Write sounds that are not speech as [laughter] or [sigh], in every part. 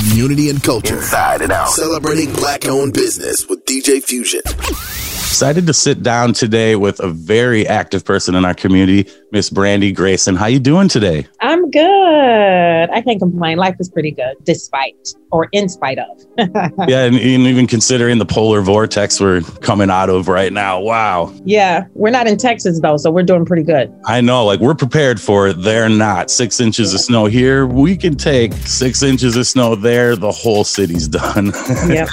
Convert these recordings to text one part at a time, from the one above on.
community and culture, inside and out. Celebrating black owned business with DJ Fusion. Excited to sit down today with a very active person in our community, Miss Brandi Grayson. How you doing today? I'm good. I can't complain. Life is pretty good, despite or in spite of. [laughs] yeah, and, even considering the polar vortex we're coming out of right now. Wow. Yeah, we're not in Texas though, so we're doing pretty good. I know, like we're prepared for it. They're not. Six inches of snow here. We can take six inches of snow there. The whole city's done. [laughs] yeah.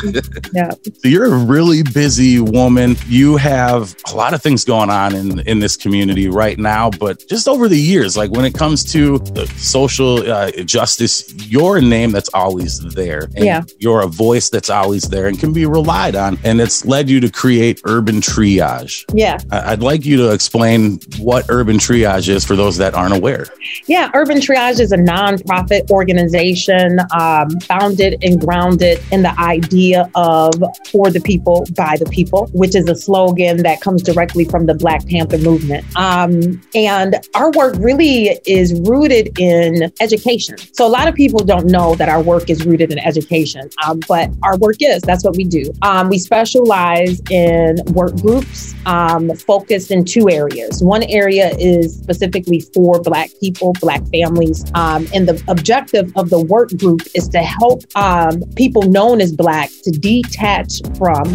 Yeah. So you're a really busy woman. You have a lot of things going on in in this community right now, but just over the years, like when it comes to the social uh, justice, your name that's always there there. And yeah. You're a voice that's always there and can be relied on. And it's led you to create Urban Triage. Yeah. I'd like you to explain what Urban Triage is for those that aren't aware. Yeah. Urban Triage is a nonprofit organization um, founded and grounded in the idea of for the people, by the people, which is a slogan that comes directly from the Black Panther movement. Um, and our work really is rooted in education. So a lot of people don't know that our work is rooted education. Um, but our work is that's what we do. Um, we specialize in work groups um, focused in two areas. One area is specifically for Black people, Black families. Um, and the objective of the work group is to help um, people known as Black to detach from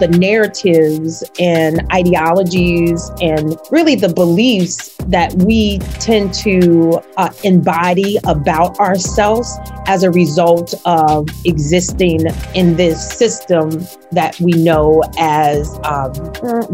the narratives and ideologies and really the beliefs that we tend to uh, embody about ourselves as a result of existing in this system that we know as um,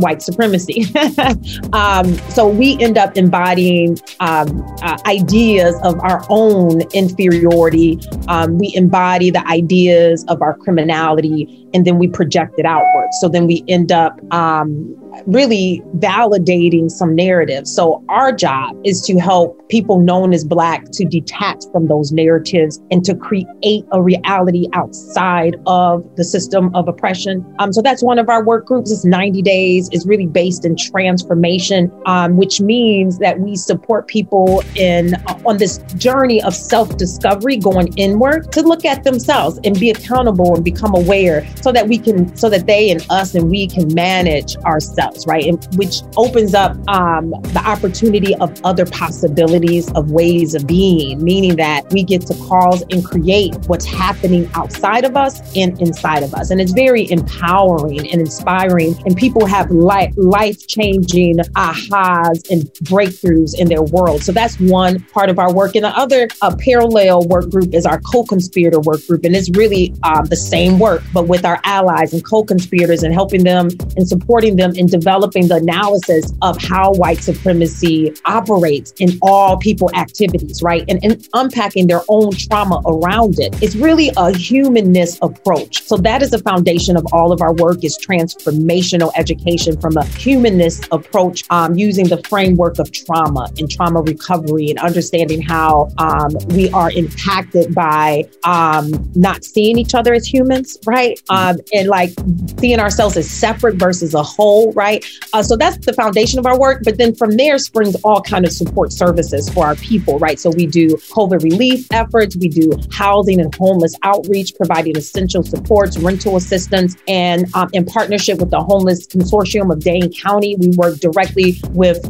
white supremacy. [laughs] um, so we end up embodying um, uh, ideas of our own inferiority. Um, we embody the ideas of our criminality, and then we project it outward. So then we end up um, really validating some narratives. So our job is to help people known as Black to detach from those narratives and to create a reality outside of the system of oppression. Um, so that's one of our work groups. It's 90 days. It's really based in transformation, um, which means that we support people in uh, on this journey of self-discovery, going inward to look at themselves and be accountable and become aware, so that we can, so that they and us and we can manage ourselves, right? And which opens up um, the opportunity of other possibilities of ways of being, meaning that we get to cause and create what's happening outside of us and inside of us. And it's very empowering and inspiring. And people have life changing ahas and breakthroughs in their world. So that's one part of our work. And the other uh, parallel work group is our co conspirator work group. And it's really um, the same work, but with our allies and co conspirators and helping them and supporting them in developing the analysis of how white supremacy operates in all people activities, right? And, and unpacking their own trauma around it. It's really a humanness approach. So that is the foundation of all of our work is transformational education from a humanist approach um, using the framework of trauma and trauma recovery and understanding how um, we are impacted by um, not seeing each other as humans, right? Um, and like seeing ourselves as separate versus a whole, right? Uh, so that's the foundation of our work. But then from there springs all kind of support services for our people, right? So we do COVID relief efforts, we do housing and homeless outreach, providing essential supports, rental assistance, and um, in partnership with the Homeless Consortium of Dane County, we work directly with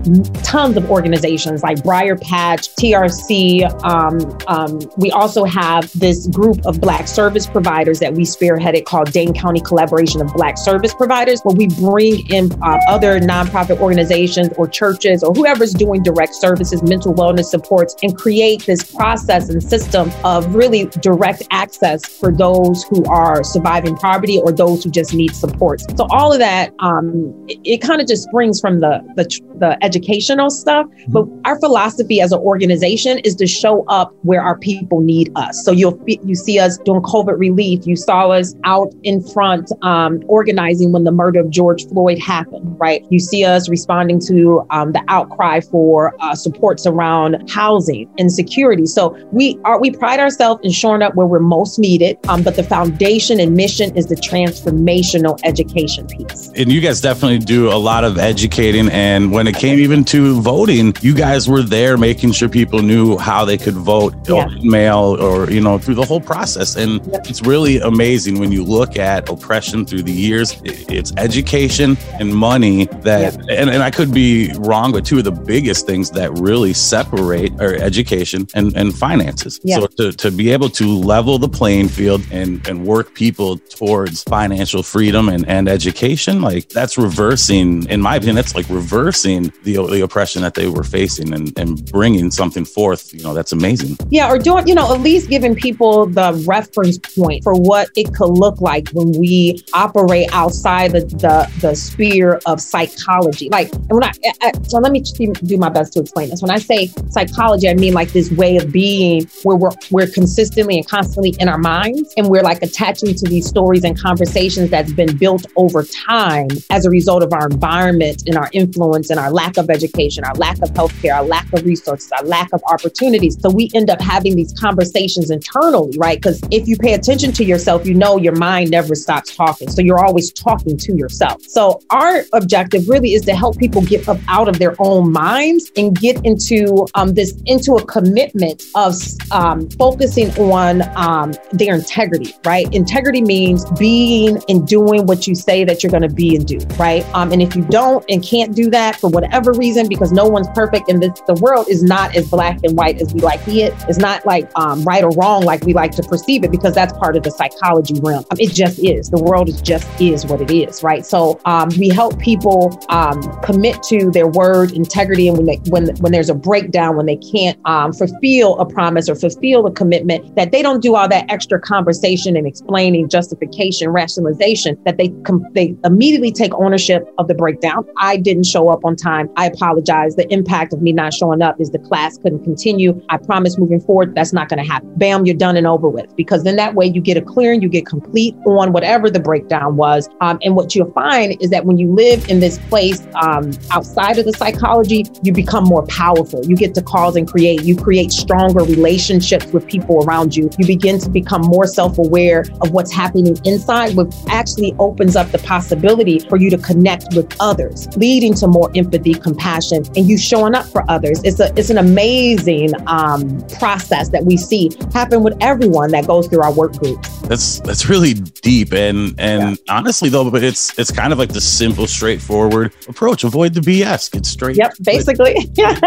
tons of organizations like Briarpatch, TRC. Um, um, we also have this group of Black service providers that we spearheaded called Dane County Collaboration of Black Service Providers, where we bring in uh, other nonprofit organizations or churches or whoever's doing direct services, mental wellness supports, and create this process and system of really direct access for those who are surviving poverty or those who just need support. So all of that, um, it, it kind of just springs from the, the the educational stuff. Mm-hmm. But our philosophy as an organization is to show up where our people need us. So you'll you see us doing COVID relief. You saw us out in front um, organizing when the murder of George Floyd happened happen, right? You see us responding to um, the outcry for uh, supports around housing and security. So we are we pride ourselves in showing up where we're most needed. Um, but the foundation and mission is the transformational education piece. And you guys definitely do a lot of educating. And when it came even to voting, you guys were there making sure people knew how they could vote, yeah. mail, or you know through the whole process. And yep. it's really amazing when you look at oppression through the years. It's education and money that, yep. and, and I could be wrong, but two of the biggest things that really separate are education and, and finances. Yep. So to, to be able to level the playing field and, and work people towards financial freedom and, and education, like that's reversing, in my opinion, that's like reversing the, the oppression that they were facing and, and bringing something forth, you know, that's amazing. Yeah, or doing, you know, at least giving people the reference point for what it could look like when we operate outside the, the, the sphere of psychology. Like, and when I, I, so let me do my best to explain this. When I say psychology, I mean like this way of being where we're, we're consistently and constantly in our minds and we're like attaching to these stories and conversations that's been built over time as a result of our environment and our influence and our lack of education, our lack of healthcare, our lack of resources, our lack of opportunities. So we end up having these conversations internally, right? Because if you pay attention to yourself, you know your mind never stops talking. So you're always talking to yourself. So our objective really is to help people get up out of their own minds and get into um, this into a commitment of um, focusing on um, their integrity, right? Integrity means being and doing what you say that you're going to be and do, right? Um, and if you don't and can't do that for whatever reason, because no one's perfect and this the world is not as black and white as we like it. It's not like um, right or wrong like we like to perceive it because that's part of the psychology realm. Um, it just is. The world is just is what it is, right? So we help people um, commit to their word integrity, and when they, when when there's a breakdown, when they can't um, fulfill a promise or fulfill a commitment, that they don't do all that extra conversation and explaining, justification, rationalization. That they com- they immediately take ownership of the breakdown. I didn't show up on time. I apologize. The impact of me not showing up is the class couldn't continue. I promise moving forward that's not going to happen. Bam, you're done and over with. Because then that way you get a clearing, you get complete on whatever the breakdown was. Um, and what you'll find is that when you live in this place um, outside of the psychology, you become more powerful. You get to cause and create. You create stronger relationships with people around you. You begin to become more self aware of what's happening inside, which actually opens up the possibility for you to connect with others, leading to more empathy, compassion, and you showing up for others. It's a it's an amazing um, process that we see happen with everyone that goes through our work groups. That's that's really deep and and yeah. honestly though, but it's it's kind of like the simple, straightforward approach. Avoid the BS. Get straight. Yep, basically. Yeah.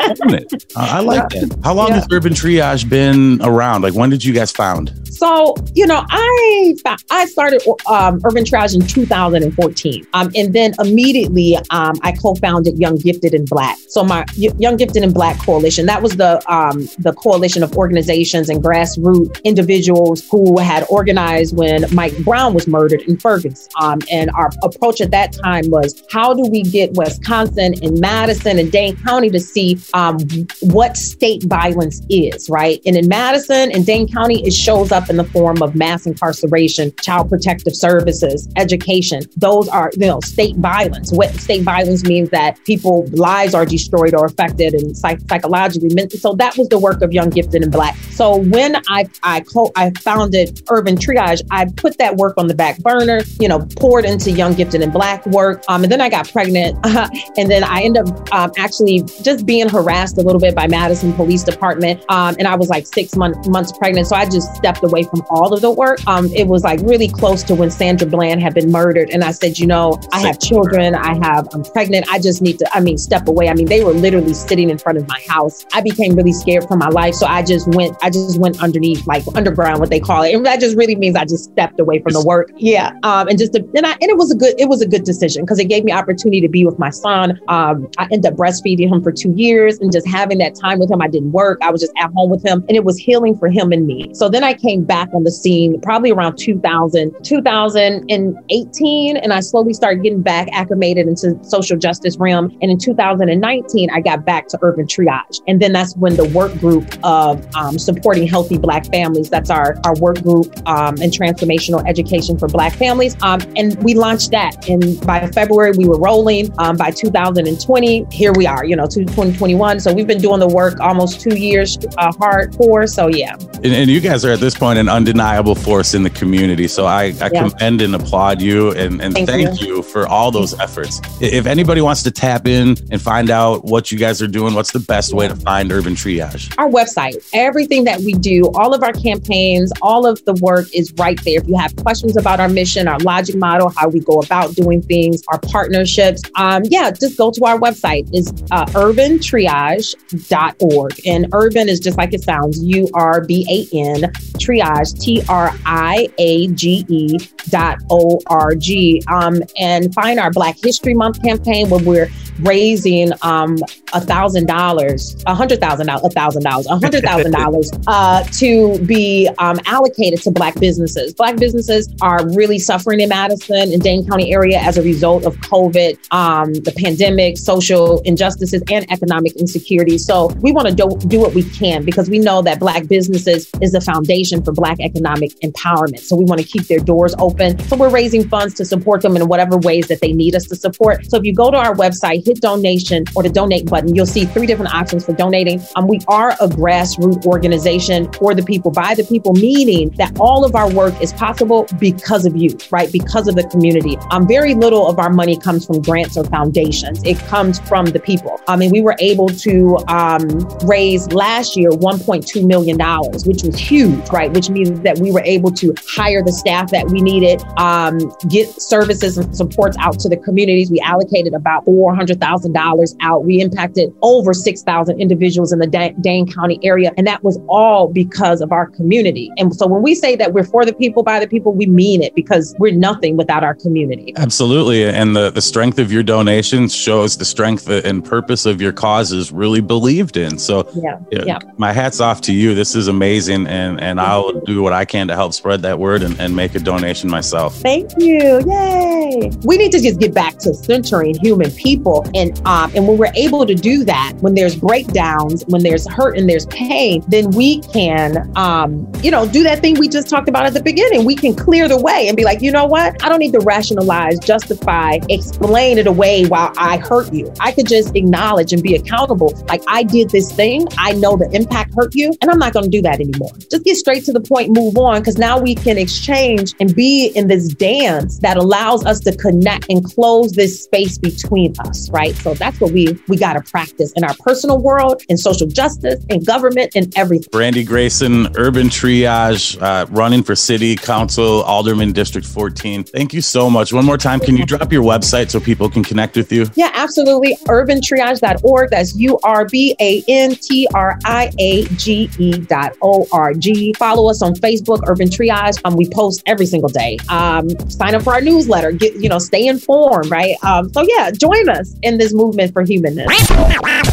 I like yeah. that. How long yeah. has Urban Triage been around? Like when did you guys found? So, you know, I I started um, Urban Triage in 2014. Um, and then immediately um, I co-founded Young Gifted and Black. So my Young Gifted and Black Coalition, that was the um, the coalition of organizations and grassroots individuals who had organized when Mike Brown was murdered in Ferguson. Um, and our approach at that time was how do we get Wisconsin and Madison and Dane County to see um, what state violence is, right? And in Madison and Dane County, it shows up in the form of mass incarceration, child protective services, education. Those are, you know, state violence. What state violence means that people lives are destroyed or affected and psych- psychologically. So that was the work of Young Gifted and Black. So when I I co- I founded Urban Triage, I put that work on the back burner. You know, poured into Young Gifted and Black work. Um, and then I got pregnant, [laughs] and then I ended up um, actually just being harassed a little bit by Madison Police Department. Um, and I was like six months months pregnant, so I just stepped away away from all of the work. Um, it was like really close to when Sandra Bland had been murdered. And I said, you know, I have children, I have, I'm pregnant. I just need to, I mean, step away. I mean, they were literally sitting in front of my house. I became really scared for my life. So I just went, I just went underneath, like underground, what they call it. And that just really means I just stepped away from the work. Yeah. Um, and just, to, and I, and it was a good, it was a good decision because it gave me opportunity to be with my son. Um, I ended up breastfeeding him for two years and just having that time with him. I didn't work. I was just at home with him and it was healing for him and me. So then I came back on the scene probably around 2000, 2018. And I slowly started getting back acclimated into social justice realm. And in 2019, I got back to urban triage. And then that's when the work group of um, supporting healthy Black families, that's our, our work group um, and transformational education for Black families. Um, and we launched that. And by February, February. We were rolling. Um, by 2020, here we are, you know, 2021. So we've been doing the work almost two years uh, hard for. So yeah. And, and, you guys are at this point an undeniable force in the community. So I, I yeah. commend and applaud you and, and thank, thank you. you. for all those efforts. If anybody wants to tap in and find out what you guys are doing, what's the best way to find Urban Triage? Our website, everything that we do, all of our campaigns, all of the work is right there. If you have questions about our mission, our logic model, how we go about doing things, our partnerships, um, yeah, just go to our website. It's uh, urbantriage.org. And urban is just like it sounds U R B A N, triage, T R I A G E dot O R G. Um, and find our Black History Month campaign where we're raising um a thousand dollars, a hundred thousand dollars, a thousand dollars, a hundred thousand [laughs] dollars uh to be um, allocated to black businesses. Black businesses are really suffering in Madison and Dane County area as a result of COVID, um, the pandemic, social injustices, and economic insecurity. So we want to do, do what we can because we know that black businesses is the foundation for black economic empowerment. So we want to keep their doors open. So we're raising funds to support them in whatever ways that they need us to support. So if you go to our website, hit donation or the donate button, you'll see three different options for donating. Um, we are a grassroots organization for the people, by the people, meaning that all of our work is possible because of you, right? Because of the community. Um, very little of our money comes from grants or foundations. It comes from the people. I mean, we were able to um, raise last year $1.2 million, which was huge, right? Which means that we were able to hire the staff that we needed, um, get services and supports out to the communities. We allocated about 400 $100,000 out. We impacted over 6,000 individuals in the Dane County area. And that was all because of our community. And so when we say that we're for the people, by the people, we mean it because we're nothing without our community. Absolutely. And the, the strength of your donations shows the strength and purpose of your causes really believed in. So yeah, yeah. my hat's off to you. This is amazing. And, and I'll do what I can to help spread that word and, and make a donation myself. Thank you. Yay. We need to just get back to centering human people and um, and when we're able to do that, when there's breakdowns, when there's hurt and there's pain, then we can, um, you know, do that thing we just talked about at the beginning. We can clear the way and be like, you know what? I don't need to rationalize, justify, explain it away while I hurt you. I could just acknowledge and be accountable. Like I did this thing. I know the impact hurt you, and I'm not going to do that anymore. Just get straight to the point, move on, because now we can exchange and be in this dance that allows us to connect and close this space between us, right? right? So that's what we we got to practice in our personal world, in social justice, in government, and everything. Brandi Grayson, Urban Triage, uh, running for City Council, Alderman District 14. Thank you so much. One more time, can you drop your website so people can connect with you? Yeah, absolutely. UrbanTriage.org. That's U R B A N T R I A G E dot O R G. Follow us on Facebook, Urban Triage. Um, we post every single day. Um, sign up for our newsletter. Get you know, stay informed, right? Um, so yeah, join us in this movement for humanness.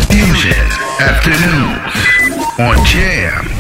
Fusion Afternoons on Jam